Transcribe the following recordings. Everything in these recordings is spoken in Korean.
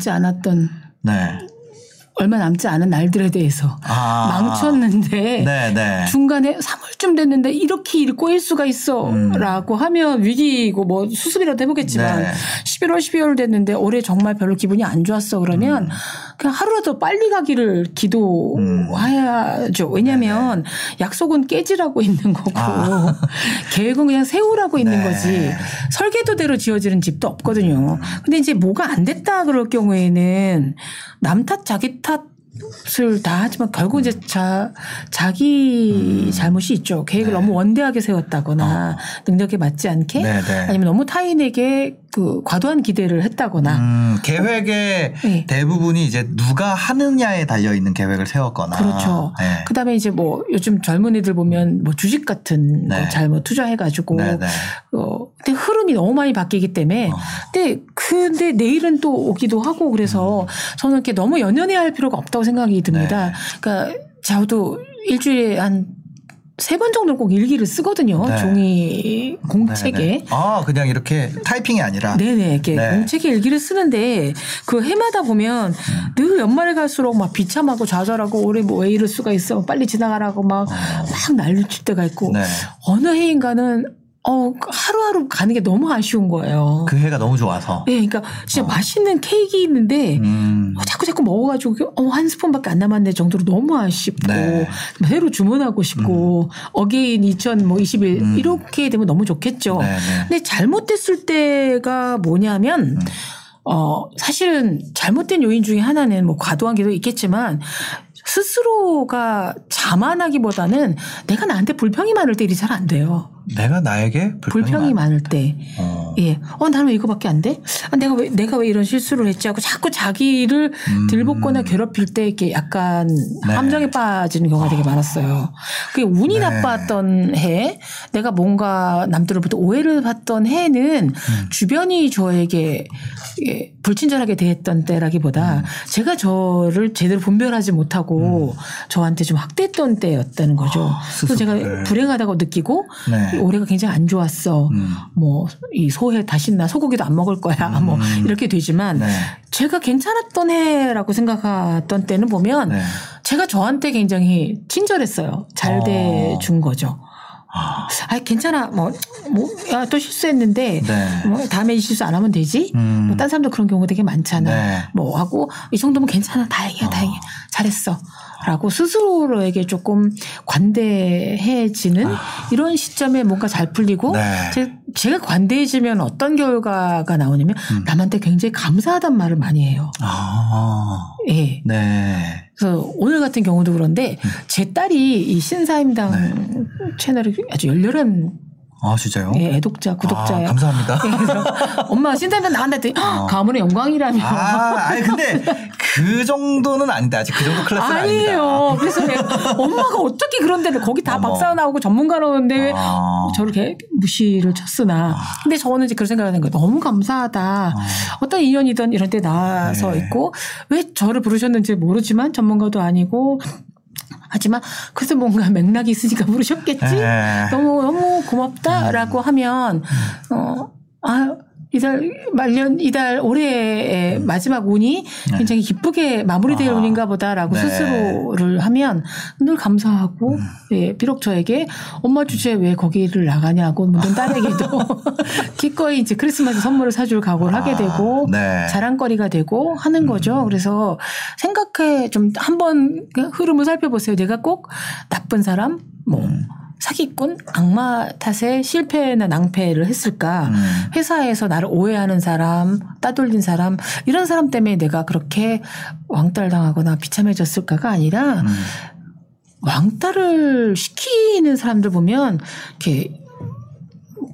남지 않았던 네. 얼마 남지 않은 날들에 대해서 아. 망쳤는데 네, 네. 중간에 3월쯤 됐는데 이렇게 일이 꼬일 수가 음. 있어라고 하면 위기고 뭐 수습이라도 해보겠지만 네. 11월 12월 됐는데 올해 정말 별로 기분이 안 좋았어 그러면 음. 그냥 하루라도 빨리 가기를 기도해야죠. 왜냐하면 약속은 깨지라고 있는 거고 네, 아. 계획은 그냥 세우라고 있는 네. 거지 설계도대로 지어지는 집도 없거든요. 근데 이제 뭐가 안 됐다 그럴 경우에는 남 탓 자기 탓을 다 하지만 결국 이제 자, 자기 음. 잘못이 있죠. 계획을 너무 원대하게 세웠다거나 능력에 맞지 않게 어. 네, 네. 아니면 너무 타인에게 그 과도한 기대를 했다거나 음, 계획의 네. 대부분이 이제 누가 하느냐에 달려 있는 계획을 세웠거나. 그렇죠. 네. 그다음에 이제 뭐 요즘 젊은이들 보면 뭐 주식 같은 네. 거 잘못 투자해가지고 네, 네. 어 근데 흐름이 너무 많이 바뀌기 때문에 어. 근데 근데 내일은 또 오기도 하고 그래서 저는 이렇게 너무 연연해할 필요가 없다고 생각이 듭니다. 네. 그러니까 저도 일주일에 한 세 번 정도 꼭 일기를 쓰거든요. 네. 종이 공책에. 네, 네. 아, 그냥 이렇게 타이핑이 아니라. 네네. 이렇게 네. 공책에 일기를 쓰는데 그 해마다 보면 늘 연말에 갈수록 막 비참하고 좌절하고 올해 뭐 왜 이럴 수가 있어. 빨리 지나가라고 막, 막 난리칠 때가 있고 어. 네. 어느 해인가는 어, 하루하루 가는 게 너무 아쉬운 거예요. 그 해가 너무 좋아서. 네, 그러니까 진짜 맛있는 케이크 있는데 음. 어, 자꾸 자꾸 먹어가지고 어, 한 스푼밖에 안 남았네 정도로 너무 아쉽고 네. 새로 주문하고 싶고 again 2021 음. 이렇게 되면 너무 좋겠죠. 네, 네. 근데 잘못됐을 때가 뭐냐면 음. 어 사실은 잘못된 요인 중에 하나는 뭐 과도한 기대도 있겠지만 스스로가 자만하기보다는 내가 나한테 불평이 많을 때 일이 잘 안 돼요. 내가 나에게 불평이, 불평이 많- 많을 때. 어. 예. 어, 나는 왜 이거밖에 안 돼? 아, 내가 왜, 내가 왜 이런 실수를 했지 하고 자꾸 자기를 음. 들볶거나 괴롭힐 때 이렇게 약간 네. 함정에 빠지는 경우가 되게 많았어요. 그게 운이 네. 나빴던 해, 내가 뭔가 남들로부터 오해를 받던 해는 음. 주변이 저에게 예, 불친절하게 대했던 때라기보다 음. 제가 저를 제대로 분별하지 못하고 저한테 좀 학대했던 때였다는 거죠. 아, 그래서 제가 스스로를. 불행하다고 느끼고 네. 올해가 굉장히 안 좋았어. 음. 뭐이 소해 다시 나 소고기도 안 먹을 거야. 뭐 음. 이렇게 되지만 네. 제가 괜찮았던 해라고 생각했던 때는 보면 네. 제가 저한테 굉장히 친절했어요. 잘 어. 돼준 거죠. 아. 아 괜찮아. 뭐, 뭐, 야, 또 실수했는데, 네. 뭐, 다음에 이 실수 안 하면 되지? 음. 뭐, 딴 사람도 그런 경우 되게 많잖아. 네. 뭐, 하고, 이 정도면 괜찮아. 다행이야, 어. 다행이야. 잘했어. 라고 스스로에게 조금 관대해지는 이런 시점에 뭔가 잘 풀리고, 아. 네. 제, 제가 관대해지면 어떤 결과가 나오냐면, 음. 남한테 굉장히 감사하단 말을 많이 해요. 아. 예. 네. 그래서 오늘 같은 경우도 그런데 음. 제 딸이 이 신사임당 네. 채널에 아주 열렬한 아, 진짜요? 예, 애독자, 구독자예요. 아, 감사합니다. 예, 그래서 엄마가 신사임당 나간다 했더니 어. 가문의 영광이라며. 아, 아니 근데 그 정도는 아닌데 아직 그 정도 클래스는 아니에요. 아닙니다. 그래서 내가 엄마가 어떻게 그런 데를 거기 다 어머. 박사 나오고 전문가 나오는데 왜 아. 저를 이렇게 무시를 쳤으나. 근데 저는 이제 그런 생각을 하는 거예요. 너무 감사하다. 어떤 인연이든 이런 데 나와서 네. 있고 왜 저를 부르셨는지 모르지만 전문가도 아니고 하지만 그래서 뭔가 맥락이 있으니까 부르셨겠지. 네. 너무 너무 고맙다라고 하면 어 아 이달 말년 이달 올해의 마지막 운이 굉장히 기쁘게 마무리될 아. 운인가 보다라고 네. 스스로를 하면 늘 감사하고 예, 비록 저에게 엄마 주제에 왜 거기를 나가냐고 묻는 딸에게도 기꺼이 이제 크리스마스 선물을 사줄 각오를 하게 아, 되고 네. 자랑거리가 되고 하는 거죠. 그래서 생각해 좀 한번 흐름을 살펴보세요. 내가 꼭 나쁜 사람 뭐 음. 사기꾼, 악마 탓에 실패나 낭패를 했을까? 음. 회사에서 나를 오해하는 사람, 따돌린 사람, 이런 사람 때문에 내가 그렇게 왕따당하거나 비참해졌을까가 아니라 음. 왕따를 시키는 사람들 보면 이렇게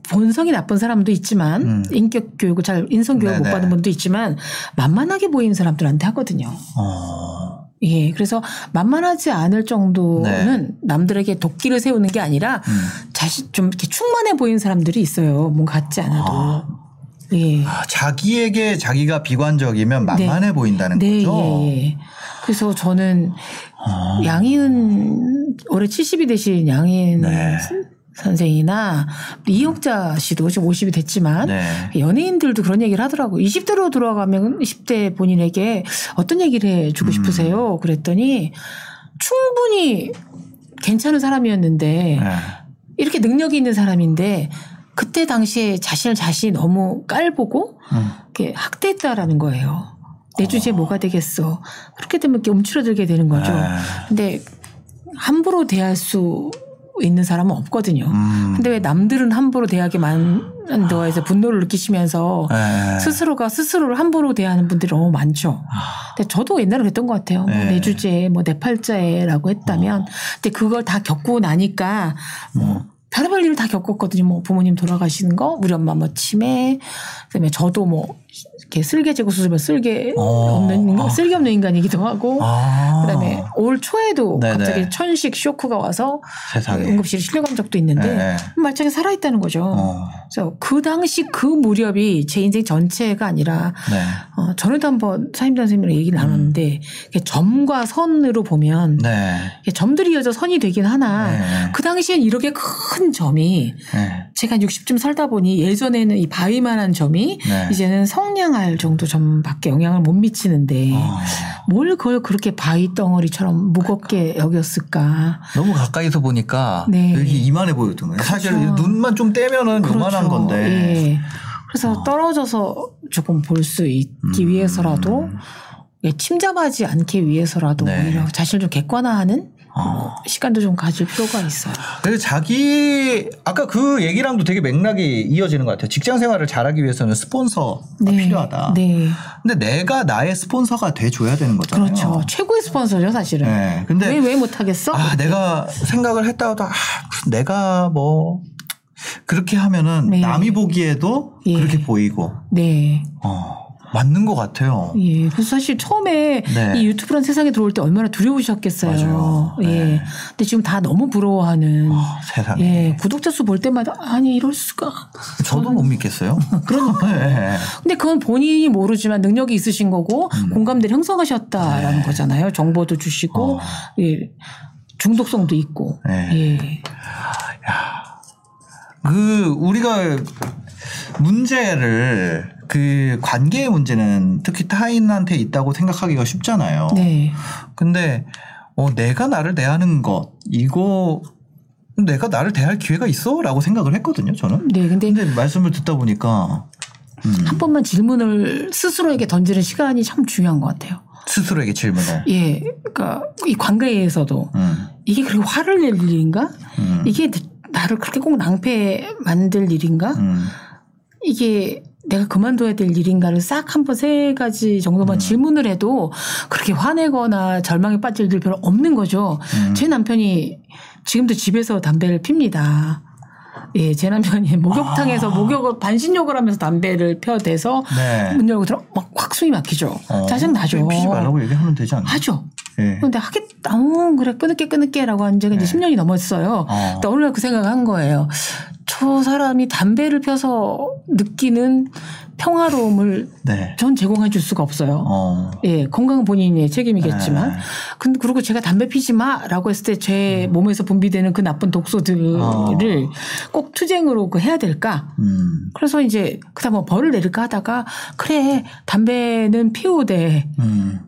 본성이 나쁜 사람도 있지만 음. 인격 교육을 잘 인성 교육 못. 받은 분도 있지만 만만하게 보이는 사람들한테 하거든요. 어. 예, 그래서 만만하지 않을 정도는 네. 남들에게 도끼를 세우는 게 아니라 음. 자신 좀 이렇게 충만해 보이는 사람들이 있어요. 뭔가 같지 않아도. 예. 아, 자기에게 자기가 비관적이면 만만해 보인다는 네, 거죠. 예, 예. 그래서 저는 아. 양희은 올해 70이 되신 양희은 네. 선생이나 이영자 씨도 지금 50이 됐지만 네. 연예인들도 그런 얘기를 하더라고. 20대로 돌아가면 20대 본인에게 어떤 얘기를 음. 해주고 싶으세요? 그랬더니 충분히 괜찮은 사람이었는데 네. 이렇게 능력이 있는 사람인데 그때 당시에 자신을 자신이 너무 깔보고 음. 이렇게 학대했다라는 거예요. 내 주제에 뭐가 되겠어. 그렇게 되면 이렇게 움츠러들게 되는 거죠. 네. 근데 함부로 대할 수 있는 사람은 없거든요. 음. 근데 왜 남들은 함부로 대하게 만들어서 분노를 느끼시면서 네. 스스로가 스스로를 함부로 대하는 분들이 너무 많죠. 근데 저도 옛날에 그랬던 것 같아요. 뭐 네. 내 주제에 뭐 내 팔자에라고 했다면, 근데 그걸 다 겪고 나니까 뭐 별의별 일을 다 겪었거든요. 뭐 부모님 돌아가시는 거, 우리 엄마 뭐 치매, 그다음에 저도 뭐 이렇게 쓸개 제거 수술면 쓸개 어. 없는 인간, 쓸개 없는 인간이기도 하고, 아. 그다음에 올 초에도 네네. 갑자기 천식 쇼크가 와서 세상에. 응급실에 실려간 적도 있는데 네. 말짱히 살아 있다는 거죠. 어. 그래서 그 당시 그 무렵이 제 인생 전체가 아니라 네. 어, 전에도 한번 사임단 선생님이랑 얘기를 나눴는데 이게 점과 선으로 보면 네. 점들이 이어져 선이 되긴 하나 네. 그 당시엔 이렇게 큰 점이 네. 제가 60쯤 살다 보니 예전에는 이 바위만한 점이 네. 이제는 성냥알 정도 점밖에 영향을 못 미치는데 어. 뭘 그걸 그렇게 바위 덩어리처럼 무겁게 여겼을까? 너무 가까이서 보니까 네. 여기 이만해 보였던 거예요. 사실 그렇죠. 눈만 좀 떼면은 요만한 건데. 어. 예. 그래서 떨어져서 조금 볼 수 있기 음. 위해서라도 예, 침잠하지 않기 위해서라도 네. 오히려 자신을 좀 객관화하는 어. 시간도 좀 가질 필요가 있어요. 그래서 자기 아까 그 얘기랑도 되게 맥락이 이어지는 것 같아요. 직장 생활을 잘하기 위해서는 스폰서가 필요하다. 네. 근데 내가 나의 스폰서가 돼 줘야 되는 거잖아요. 그렇죠. 최고의 스폰서죠, 사실은. 네. 근데 왜, 왜 못하겠어? 아, 내가 생각을 했다가도 아, 내가 뭐 그렇게 하면은 네. 남이 보기에도 예. 그렇게 보이고 네. 어, 맞는 것 같아요. 예. 그래서 사실 처음에 네. 이 유튜브란 세상에 들어올 때 얼마나 두려우셨겠어요. 맞아요. 예. 네. 근데 지금 다 너무 부러워하는. 어, 세상에. 예. 구독자 수 볼 때마다 아니 이럴 수가. 저도 못 믿겠어요. 그러니까. 네. 근데 그건 본인이 모르지만 능력이 있으신 거고 공감대를 형성하셨다라는 거잖아요. 정보도 주시고 음. 네. 어. 예. 중독성도 있고. 네. 예. 그 우리가 문제를 그 관계의 문제는 특히 타인한테 있다고 생각하기가 쉽잖아요. 네. 근데 어 내가 나를 대하는 것 이거 내가 나를 대할 기회가 있어라고 생각을 했거든요. 저는. 네. 근데 근데 말씀을 듣다 보니까 음, 한 번만 질문을 스스로에게 던지는 시간이 참 중요한 것 같아요. 스스로에게 질문을. 예. 그러니까 이 관계에서도 음, 이게 그렇게 화를 낼 일인가? 음, 이게 나를 그렇게 꼭 낭패 만들 일인가? 음, 이게 내가 그만둬야 될 일인가를 싹 한번 세 가지 정도만 질문을 해도 그렇게 화내거나 절망에 빠질 일 별로 없는 거죠. 음. 제 남편이 지금도 집에서 담배를 핍니다. 예, 제 남편이 목욕탕에서 목욕을 반신욕을 하면서 담배를 펴대서 아. 네. 문 열고 들어 막 확 숨이 막히죠. 어, 짜증 나죠. 피지 말라고 얘기하면 되지 않나요? 하죠. 예. 근데 하겠다. 어, 그래 끊을게 끊을게라고 한 지가 이제 10년이 넘었어요. 어. 근데 어느 날그 생각을 한 거예요. 저 사람이 담배를 펴서 느끼는 평화로움을 네. 전 제공해 줄 수가 없어요. 어. 예, 건강은 본인의 책임이겠지만. 네. 근데 그리고 제가 담배 피지 마라고 했을 때제 몸에서 분비되는 그 나쁜 독소들을 어. 꼭 투쟁으로 그 해야 될까? 음. 그래서 이제 그다음 뭐 벌을 내릴까 하다가 그래 담배는 피우되 음.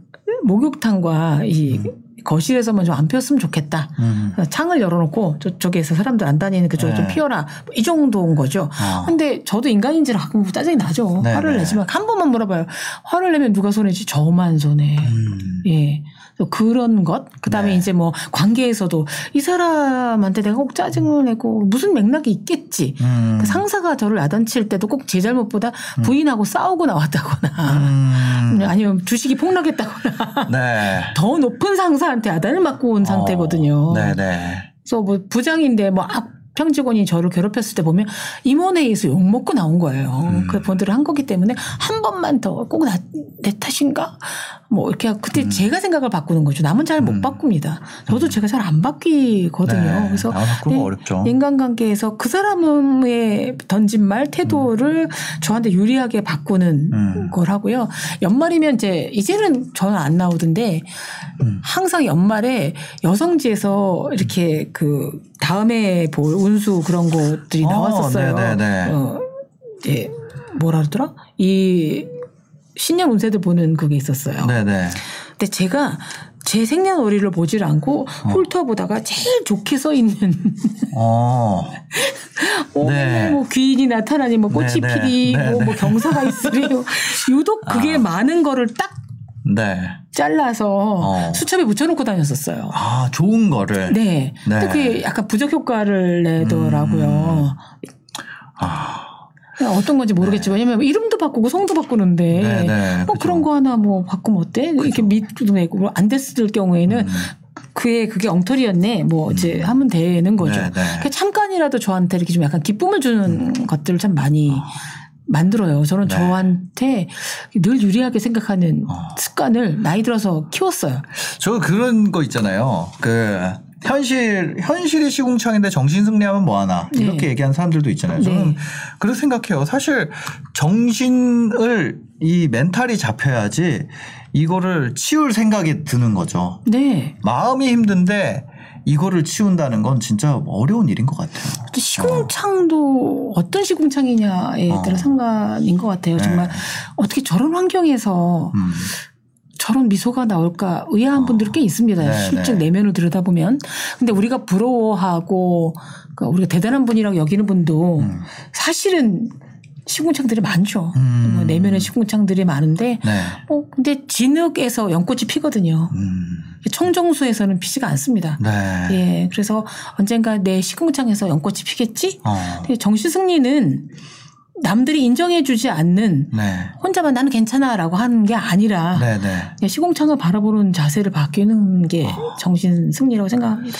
목욕탕과 이 거실에서만 좀 안 피웠으면 좋겠다. 음. 창을 열어놓고 저쪽에서 사람들 안 다니는 그쪽에 좀 네. 피워라. 뭐 이 정도인 거죠. 어. 근데 저도 인간인지라 가끔 짜증이 나죠. 네, 화를 네. 내지만 한 번만 물어봐요. 화를 내면 누가 손해지? 저만 손해. 음. 예. 그런 것. 그 다음에 네. 이제 뭐 관계에서도 이 사람한테 내가 꼭 짜증을 내고 무슨 맥락이 있겠지. 음. 그 상사가 저를 야단칠 때도 꼭 제 잘못보다 부인하고 싸우고 나왔다거나 음. 아니면 주식이 폭락했다거나 네. 더 높은 상사 한테 야단을 맞고 온 상태거든요. 어, 네네. 그래서 뭐 부장인데 뭐 악- 평 직원이 저를 괴롭혔을 때 보면 임원회의에서 욕 먹고 나온 거예요. 그 본들을 한 거기 때문에 한 번만 더 꼭 내 탓인가? 뭐 이렇게 그때 제가 생각을 바꾸는 거죠. 남은 잘못 바꿉니다. 저도 제가 잘 안 바뀌거든요. 네. 그래서 네, 어렵죠. 인간관계에서 그 사람의 던진 말 태도를 저한테 유리하게 바꾸는 음. 걸 하고요. 연말이면 이제 이제는 저는 안 나오던데 음. 항상 연말에 여성지에서 이렇게 그 다음에 볼 운수 그런 것들이 어, 나왔었어요. 네네네. 어, 예, 뭐라 그러더라? 이 신년 운세들 보는 그게 있었어요. 네네. 근데 제가 제 생년월일을 보질 않고 홀터 보다가 제일 좋게 써 있는 어. 어, 네. 뭐 귀인이 나타나니 뭐 꽃이 네, 네. 피리 네, 뭐, 네. 뭐 경사가 있으리 유독 그게 많은 거를 딱 네. 잘라서 어. 수첩에 붙여놓고 다녔었어요. 아, 좋은 거를. 네. 근데 네. 그게 약간 부적 효과를 내더라고요. 아. 그냥 어떤 건지 모르겠지만 왜냐면 이름도 바꾸고 성도 바꾸는데 네, 네, 뭐 그죠. 그런 거 하나 뭐 바꾸면 어때? 이렇게 밑도 내고 안 됐을 경우에는 음. 그의 그게 엉터리였네. 뭐 이제 하면 되는 거죠. 네, 네. 그러니까 잠깐이라도 저한테 이렇게 좀 약간 기쁨을 주는 것들을 참 많이 만들어요. 저는 네. 저한테 늘 유리하게 생각하는 어. 습관을 나이 들어서 키웠어요. 저 그런 거 있잖아요. 그 현실 현실이 시궁창인데 정신 승리하면 뭐 하나 이렇게 네. 얘기하는 사람들도 있잖아요. 저는 네. 그렇게 생각해요. 사실 정신을 이 멘탈이 잡혀야지 이거를 치울 생각이 드는 거죠. 네. 마음이 힘든데 이거를 치운다는 건 진짜 어려운 일인 것 같아요. 또 시궁창도 어. 떤 시궁창이냐에 어. 따라 상관인 것 같아요. 네. 정말 어떻게 저런 환경에서 음. 저런 미소가 나올까 의아한 분들이 꽤 있습니다. 네, 실제 네. 내면을 들여다보면. 근데 우리가 부러워하고 그러니까 우리가 대단한 분이라고 여기는 분도 음. 사실은 시궁창들이 많죠. 음. 뭐 내면에 시궁창들이 많은데 네. 어, 근데 진흙에서 연꽃이 피거든요. 음. 청정수에서는 피지가 않습니다. 네. 예, 그래서 언젠가 내 시궁창에서 연꽃이 피겠지? 어. 정신승리는 남들이 인정해주지 않는 네. 혼자만 나는 괜찮아라고 하는 게 아니라 네, 네. 그냥 시공창을 바라보는 자세를 바뀌는 게 정신 승리라고 생각합니다.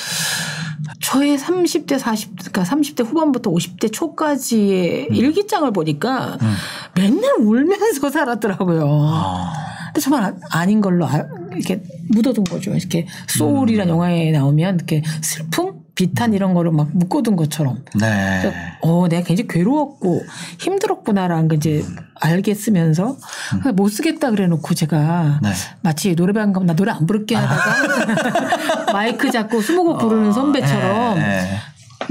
저의 30대, 40, 그러니까 30대 후반부터 50대 초까지의 일기장을 보니까 음. 맨날 울면서 살았더라고요. 아. 근데 정말 아- 아닌 걸로 아- 이렇게 묻어둔 거죠. 이렇게 소울이란 영화에 나오면 이렇게 슬픔, 비탄 이런 거를 막 묶어둔 것처럼. 네. 그래서 어, 내가 굉장히 괴로웠고 힘들었구나라는 걸 이제 알게 쓰면서 못 쓰겠다 그래 놓고 제가 네. 마치 노래방 가면 나 노래 안 부를게 하다가 마이크 잡고 스무곡 부르는 선배처럼 네, 네.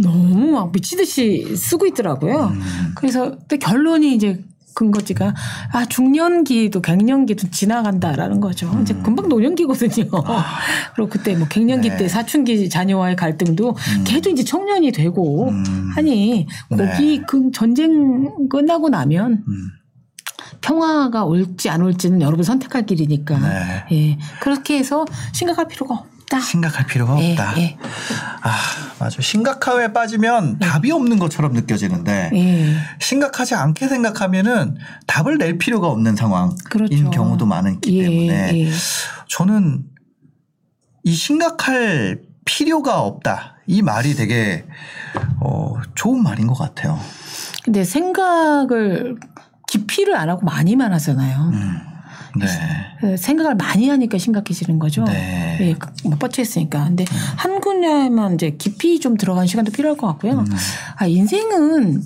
너무 막 미치듯이 쓰고 있더라고요. 음. 그래서 결론이 이제 근거지가 아 중년기도 갱년기도 지나간다라는 거죠. 이제 금방 노년기거든요. 그리고 그때 뭐 갱년기 음. 네. 때 사춘기 자녀와의 갈등도 걔도 이제 청년이 되고 음. 하니 거기 그 전쟁 끝나고 나면 음. 평화가 올지 안 올지는 여러분 선택할 길이니까 네. 예 그렇게 해서 심각할 필요가 없다. 심각할 필요가 예, 없다. 예, 아, 맞아. 심각함에 빠지면 답이 없는 것처럼 느껴지는데 예. 심각하지 않게 생각하면은 답을 낼 필요가 없는 상황인 그렇죠. 경우도 많기 예, 때문에 예. 저는 이 심각할 필요가 없다. 이 말이 되게 어, 좋은 말인 것 같아요. 근데 생각을 깊이를 안 하고 많이만 하잖아요. 음. 네. 그 생각을 많이 하니까 심각해지는 거죠. 네. 예, 그- 뭐 뻗쳐 있으니까. 근데 한 분야에만 이제 깊이 좀 들어간 시간도 필요할 것 같고요. 음. 아, 인생은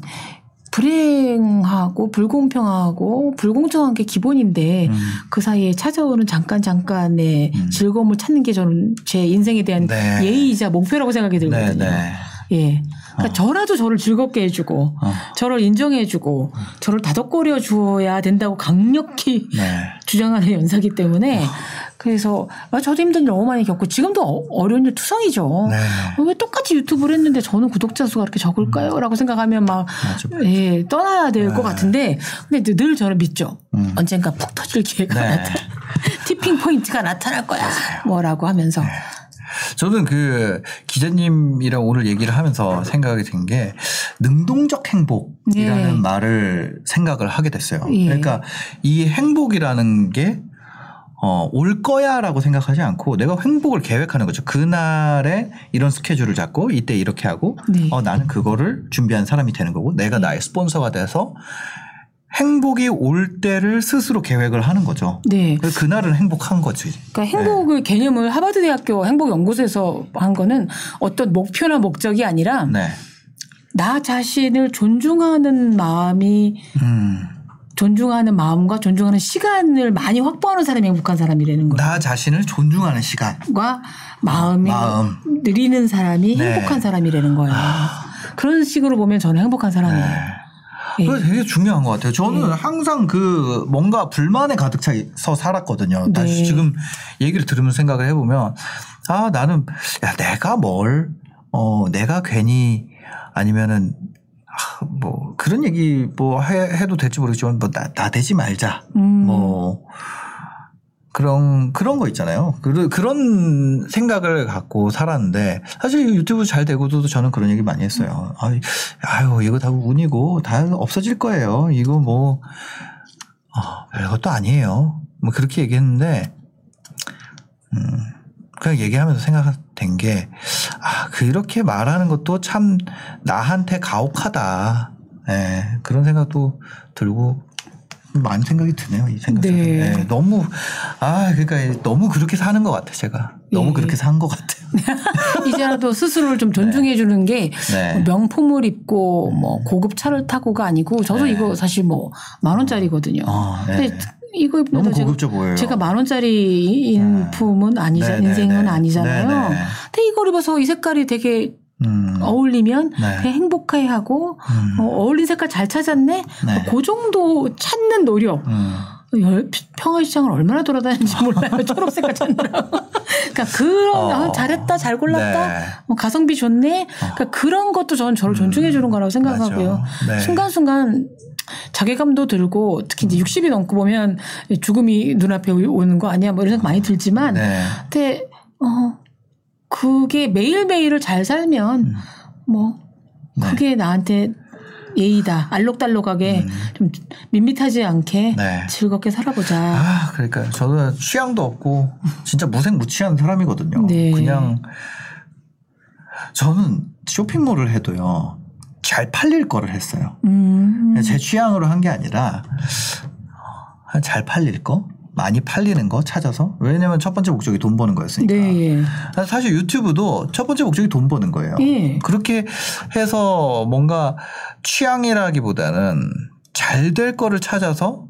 불행하고 불공평하고 불공정한 게 기본인데 음. 그 사이에 찾아오는 잠깐 잠깐의 음. 즐거움을 찾는 게 저는 제 인생에 대한 네. 예의이자 목표라고 생각이 네, 들거든요. 네. 예. 그러니까 저라도 저를 즐겁게 해주고 어. 저를 인정해주고 저를 다독거려 주어야 된다고 강력히 네. 주장하는 연사기 때문에 그래서 아, 저도 힘든 일 너무 많이 겪고 지금도 어- 어려운 일 투성이죠. 네. 어, 왜 똑같이 유튜브를 했는데 저는 구독자 수가 그렇게 적을까요? 라고 생각하면 막 맞아. 예, 떠나야 될것 네. 같은데 근데 늘 저는 믿죠. 음. 언젠가 푹 터질 기회가 네. 나타 티핑 포인트가 나타날 거야. 뭐라고 하면서 저는 그 기자님이랑 오늘 얘기를 하면서 생각이 든 게 능동적 행복이라는 예. 말을 생각을 하게 됐어요. 예. 그러니까 이 행복이라는 게 어, 올 거야 라고 생각하지 않고 내가 행복을 계획하는 거죠. 그날에 이런 스케줄을 잡고 이때 이렇게 하고 네. 어, 나는 그거를 준비한 사람이 되는 거고 내가 나의 스폰서가 돼서 행복이 올 때를 스스로 계획을 하는 거죠. 네. 그날은 행복한 거지. 그러니까 행복의 개념을 하버드 대학교 행복 연구소에서 한 거는 어떤 목표나 목적이 아니라 네. 나 자신을 존중하는 마음이 음. 존중하는 마음과 존중하는 시간을 많이 확보하는 사람이 행복한 사람이라는 거예요. 나 자신을 존중하는 시간. 과 마음이 마음. 느리는 사람이 네. 행복한 사람이라는 거예요. 그런 식으로 보면 저는 행복한 사람이에요. 예. 그게 되게 중요한 것 같아요. 저는 항상 그 뭔가 불만에 가득 차서 살았거든요. 다시 네. 지금 얘기를 들으면서 생각을 해보면 아 나는 야 내가 뭘 어 내가 괜히 아니면은 아, 뭐 그런 얘기 뭐 해, 도 될지 모르겠지만 뭐 나, 나대지 말자 음. 뭐 그런 그런 거 있잖아요. 그, 그런 생각을 갖고 살았는데 사실 유튜브 잘 되고도 저는 그런 얘기 많이 했어요. 아유, 아유 이거 다 운이고 다 없어질 거예요. 이거 뭐 어, 별것도 아니에요. 뭐 그렇게 얘기했는데 음 그냥 얘기하면서 생각된 게 아, 그렇게 말하는 것도 참 나한테 가혹하다. 예, 그런 생각도 들고 많은 생각이 드네요. 이 생각. 네. 네. 너무 아 그러니까 너무 그렇게 사는 것 같아 제가 너무 예. 그렇게 산 것 같아요. 이제라도 스스로를 좀 존중해 주는 게 네. 뭐 명품을 입고 뭐 고급 차를 타고가 아니고 저도 네. 이거 사실 뭐 만 원짜리거든요. 어, 네. 근데 이거 너무 제가- 고급져 보여요. 제가 만 원짜리 인품은 아니자 네, 네, 인생은 네. 아니잖아요. 네, 네. 근데 이걸 입어서 이 색깔이 되게 음. 어울리면 네. 행복해하고 음. 어, 어울린 색깔 잘 찾았네. 네. 그 정도 찾는 노력. 음. 열- 평화시장을 얼마나 돌아다녔는지 몰라요. 초록색깔 찾느라고. 그러니까 그런 어. 아, 잘했다, 잘 골랐다. 네. 뭐 가성비 좋네. 그러니까 그런 것도 저는 저를 존중해 주는 거라고 생각하고요. 네. 순간순간 자괴감도 들고 특히 이제 60이 넘고 보면 죽음이 눈앞에 오는 거 아니야 뭐 이런 생각 많이 들지만 네. 근데 어 그게 매일매일을 잘 살면 뭐 네. 그게 나한테 예의다. 알록달록하게 좀 밋밋하지 않게 음. 네. 즐겁게 살아보자. 아, 그러니까 저는 취향도 없고 진짜 무색무취한 사람이거든요. 네. 그냥 저는 쇼핑몰을 해도요. 잘 팔릴 거를 했어요. 음. 제 취향으로 한 게 아니라 어, 잘 팔릴 거, 많이 팔리는 거 찾아서 왜냐면 첫 번째 목적이 돈 버는 거였으니까. 네. 예. 사실 유튜브도 첫 번째 목적이 돈 버는 거예요. 예. 그렇게 해서 뭔가 취향이라기보다는 잘 될 거를 찾아서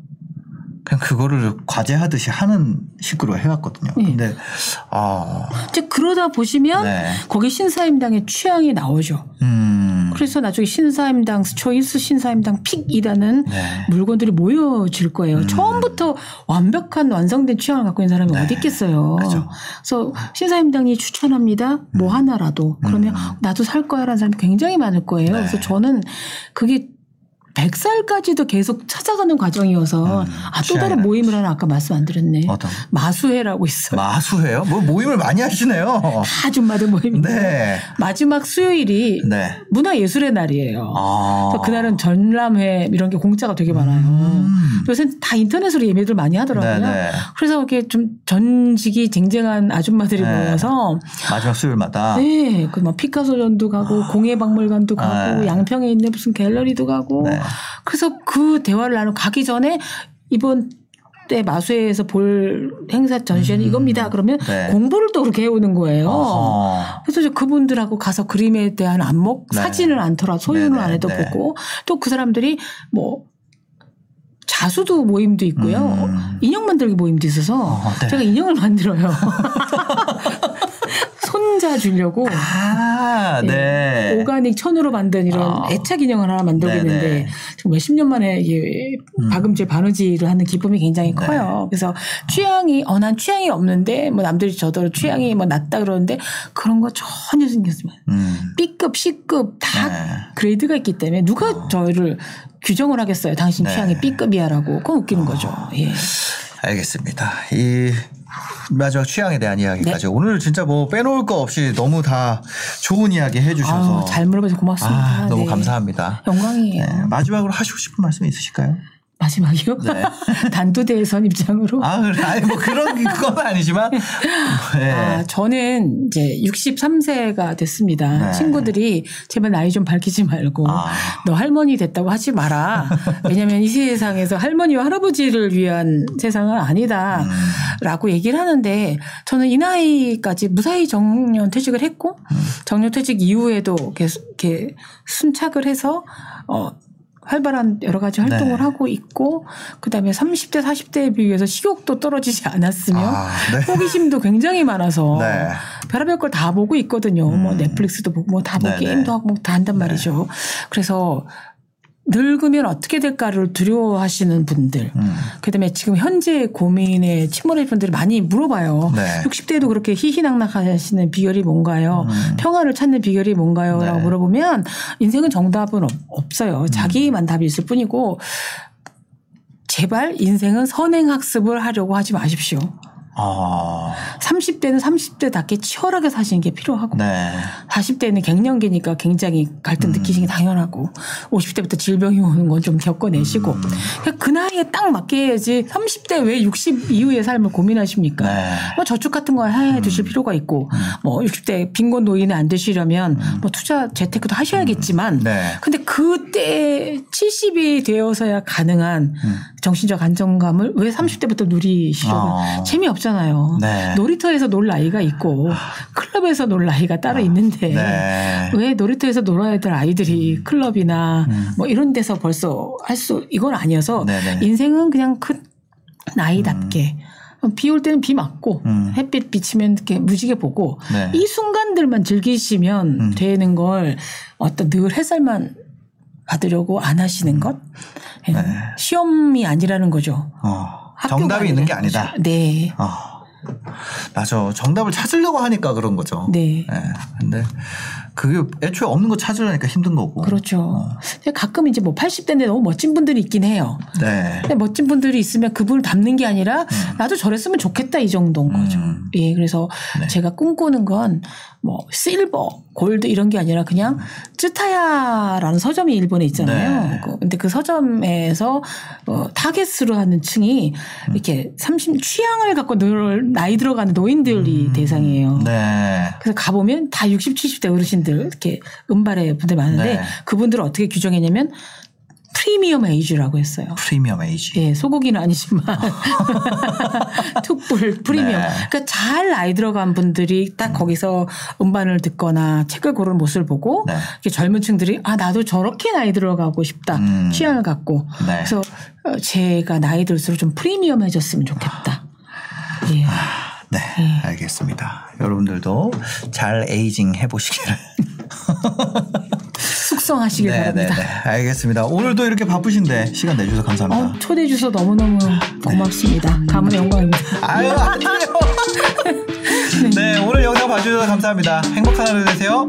그냥 그거를 과제하듯이 하는 식으로 해왔거든요. 예. 근데 아, 이제 그러다 보시면 네. 거기 신사임당의 취향이 나오죠. 음, 그래서 나중에 신사임당 초이스 신사임당 픽이라는 네. 물건들이 모여질 거예요. 처음부터 완벽한 완성된 취향을 갖고 있는 사람이 네. 어디 있겠어요. 그죠. 그래서 신사임당이 추천합니다. 뭐 하나라도 그러면 나도 살 거야라는 사람이 굉장히 많을 거예요. 음. 네. 그래서 저는 그게 100살까지도 계속 찾아가는 과정이어서 음, 아, 또 다른 모임을 하나 아까 말씀 안 드렸네. 어떤 마수회라고 있어요. 마수해요? 뭐 모임을 많이 하시네요. 다 아줌마들 모임인데 네, 마지막 수요일이 네. 문화예술의 날이에요. 아, 그래서 그날은 전람회 이런 게 공짜가 되게 많아요. 음. 요새 다 인터넷으로 예매들 많이 하더라고요. 네네. 그래서 이렇게 좀 전직이 쟁쟁한 아줌마들이 네. 모여서 마지막 수요일마다 네, 그뭐 피카소 전도 가고 공예박물관도 가고 네. 양평에 있는 무슨 갤러리도 가고 네. 그래서 그 대화를 나누 가기 전에 이번 때 마수회에서 볼 행사 전시회는 이겁니다. 그러면 네. 공부를 또 그렇게 해오는 거예요. 어허. 그래서 그분들하고 가서 그림에 대한 안목, 네. 사진을 않더라 소유는 네네, 안 해도 네. 보고 또 그 사람들이 뭐 자수도 모임도 있고요. 음. 인형 만들기 모임도 있어서 어, 네. 제가 인형을 만들어요. 손자 주려고 아, 네. 오가닉 천으로 만든 이런 아. 애착 인형을 하나 만들고 네네. 음. 있는데 몇십 년 만에 이게 박음질 바느질을 하는 기쁨이 굉장히 네. 커요. 그래서 취향이 어난 취향이 없는데 뭐 남들이 저더러 취향이 뭐 낮다 그러는데 그런 거 전혀 신경 쓰면 음. B급, C급 다 네. 그레이드가 있기 때문에 누가 저희를 규정을 하겠어요. 당신 네. 취향이 B급이야라고 그건 웃기는 거죠. 예. 알겠습니다. 이 마지막 취향에 대한 이야기까지 네. 오늘 진짜 뭐 빼놓을 거 없이 너무 다 좋은 이야기 해주셔서 아유, 잘 물어봐서 고맙습니다. 아, 너무 네. 감사합니다. 영광이에요. 네, 마지막으로 하시고 싶은 말씀 있으실까요? 마지막이요? 네. 단두대의 선입장으로. 아, 그래. 아니, 뭐 그런 건 아니지만. 네. 아, 저는 이제 63세가 됐습니다. 네. 친구들이 제발 나이 좀 밝히지 말고 아. 너 할머니 됐다고 하지 마라. 왜냐면 이 세상에서 할머니와 할아버지를 위한 세상은 아니다. 음. 라고 얘기를 하는데 저는 이 나이까지 무사히 정년 퇴직을 했고 음. 정년 퇴직 이후에도 계속 이렇게 순착을 해서 어 활발한 여러 가지 활동을 네. 하고 있고 그다음에 30대 40대에 비해서 식욕도 떨어지지 않았으며 아, 네. 호기심도 굉장히 많아서 네. 별의별 걸 다 보고 있거든요. 뭐 음. 넷플릭스도 보고 뭐 다 보고. 게임도 하고 다 한단 말이죠. 그래서 늙으면 어떻게 될까를 두려워하시는 분들. 음. 그다음에 지금 현재 고민에 침몰해 분들이 많이 물어봐요. 네. 60대도 그렇게 희희낙낙하시는 비결이 뭔가요? 음. 평화를 찾는 비결이 뭔가요? 라고 네. 물어보면 인생은 정답은 없- 없어요. 자기만 답이 있을 뿐이고 제발 인생은 선행 학습을 하려고 하지 마십시오. 아. 30대는 30대답게 치열하게 사시는 게 필요하고 네. 40대는 갱년기니까 굉장히 갈등 음. 느끼시는 게 당연하고 50대부터 질병이 오는 건 좀 겪어내시고 음. 그그 나이에 딱 맞게 해야지 30대 왜 60 이후의 삶을 고민하십니까? 네. 음. 뭐 저축 같은 거해 두실 필요가 있고 뭐 60대 빈곤 노인은 안 되시려면 뭐 투자 재테크도 하셔야겠지만 음. 네. 근데 그때 70이 되어서야 가능한 음. 정신적 안정감을 왜 30대부터 누리시려고 어. 재미없 잖아요. 네. 놀이터에서 놀 나이가 있고 클럽에서 놀 나이가 따로 있는데 네. 왜 놀이터에서 놀아야 될 아이들이 클럽이나 뭐 이런 데서 벌써 할 수 이건 아니어서 음. 네네. 인생은 그냥 그 나이답게 비올 때는 비 맞고 음. 햇빛 비치면 이렇게 무지개 보고 네. 이 순간들만 즐기시면 음. 되는 걸 어떤 늘 햇살만 받으려고 안 하시는 것 예. 네. 시험이 아니라는 거죠. 어. 정답이 있는 게 아니다. 거죠. 네. 어. 맞아. 정답을 찾으려고 하니까 그런 거죠. 네. 예. 근데 그게 애초에 없는 거 찾으려니까 힘든 거고. 그렇죠. 근데 가끔 이제 뭐 80대인데 너무 멋진 분들이 있긴 해요. 네. 근데 멋진 분들이 있으면 그분을 닮는 게 아니라 나도 저랬으면 좋겠다 이 정도인 거죠. 음. 예, 그래서 네. 제가 꿈꾸는 건 뭐 실버, 골드 이런 게 아니라 그냥 쯔타야라는 서점이 일본에 있잖아요. 네. 그- 근데 그 서점에서 어, 타겟으로 하는 층이 이렇게 30 취향을 갖고 늘 나이 들어가는 노인들이 대상이에요. 음. 네. 그래서 가보면 다 60, 70대 어르신 들 이렇게 은발의 분들 많은데 네. 그분들을 어떻게 규정했냐면 premium age라고 했어요. premium age. 예, 소고기는 아니지만 투뿔 프리미엄. 네. 그러니까 잘 나이 들어간 분들이 딱 거기서 음반을 듣거나 책을 고르는 모습을 보고 네. 이렇게 젊은 층들이 아 나도 저렇게 나이 들어가고 싶다 음. 취향을 갖고 네. 그래서 어, 제가 나이 들수록 좀 프리미엄해졌으면 좋겠다. 예. 네, 알겠습니다. 여러분들도 잘 에이징 해보시기를. 숙성하시길 네, 네, 바랍니다. 네. 알겠습니다. 오늘도 이렇게 바쁘신데 시간 내주셔서 감사합니다. 어, 초대해 주셔서 너무너무 고맙습니다. 가문의 영광입니다. 아유, 아니에요. 네, 오늘 영상 봐주셔서 감사합니다. 행복한 하루 되세요.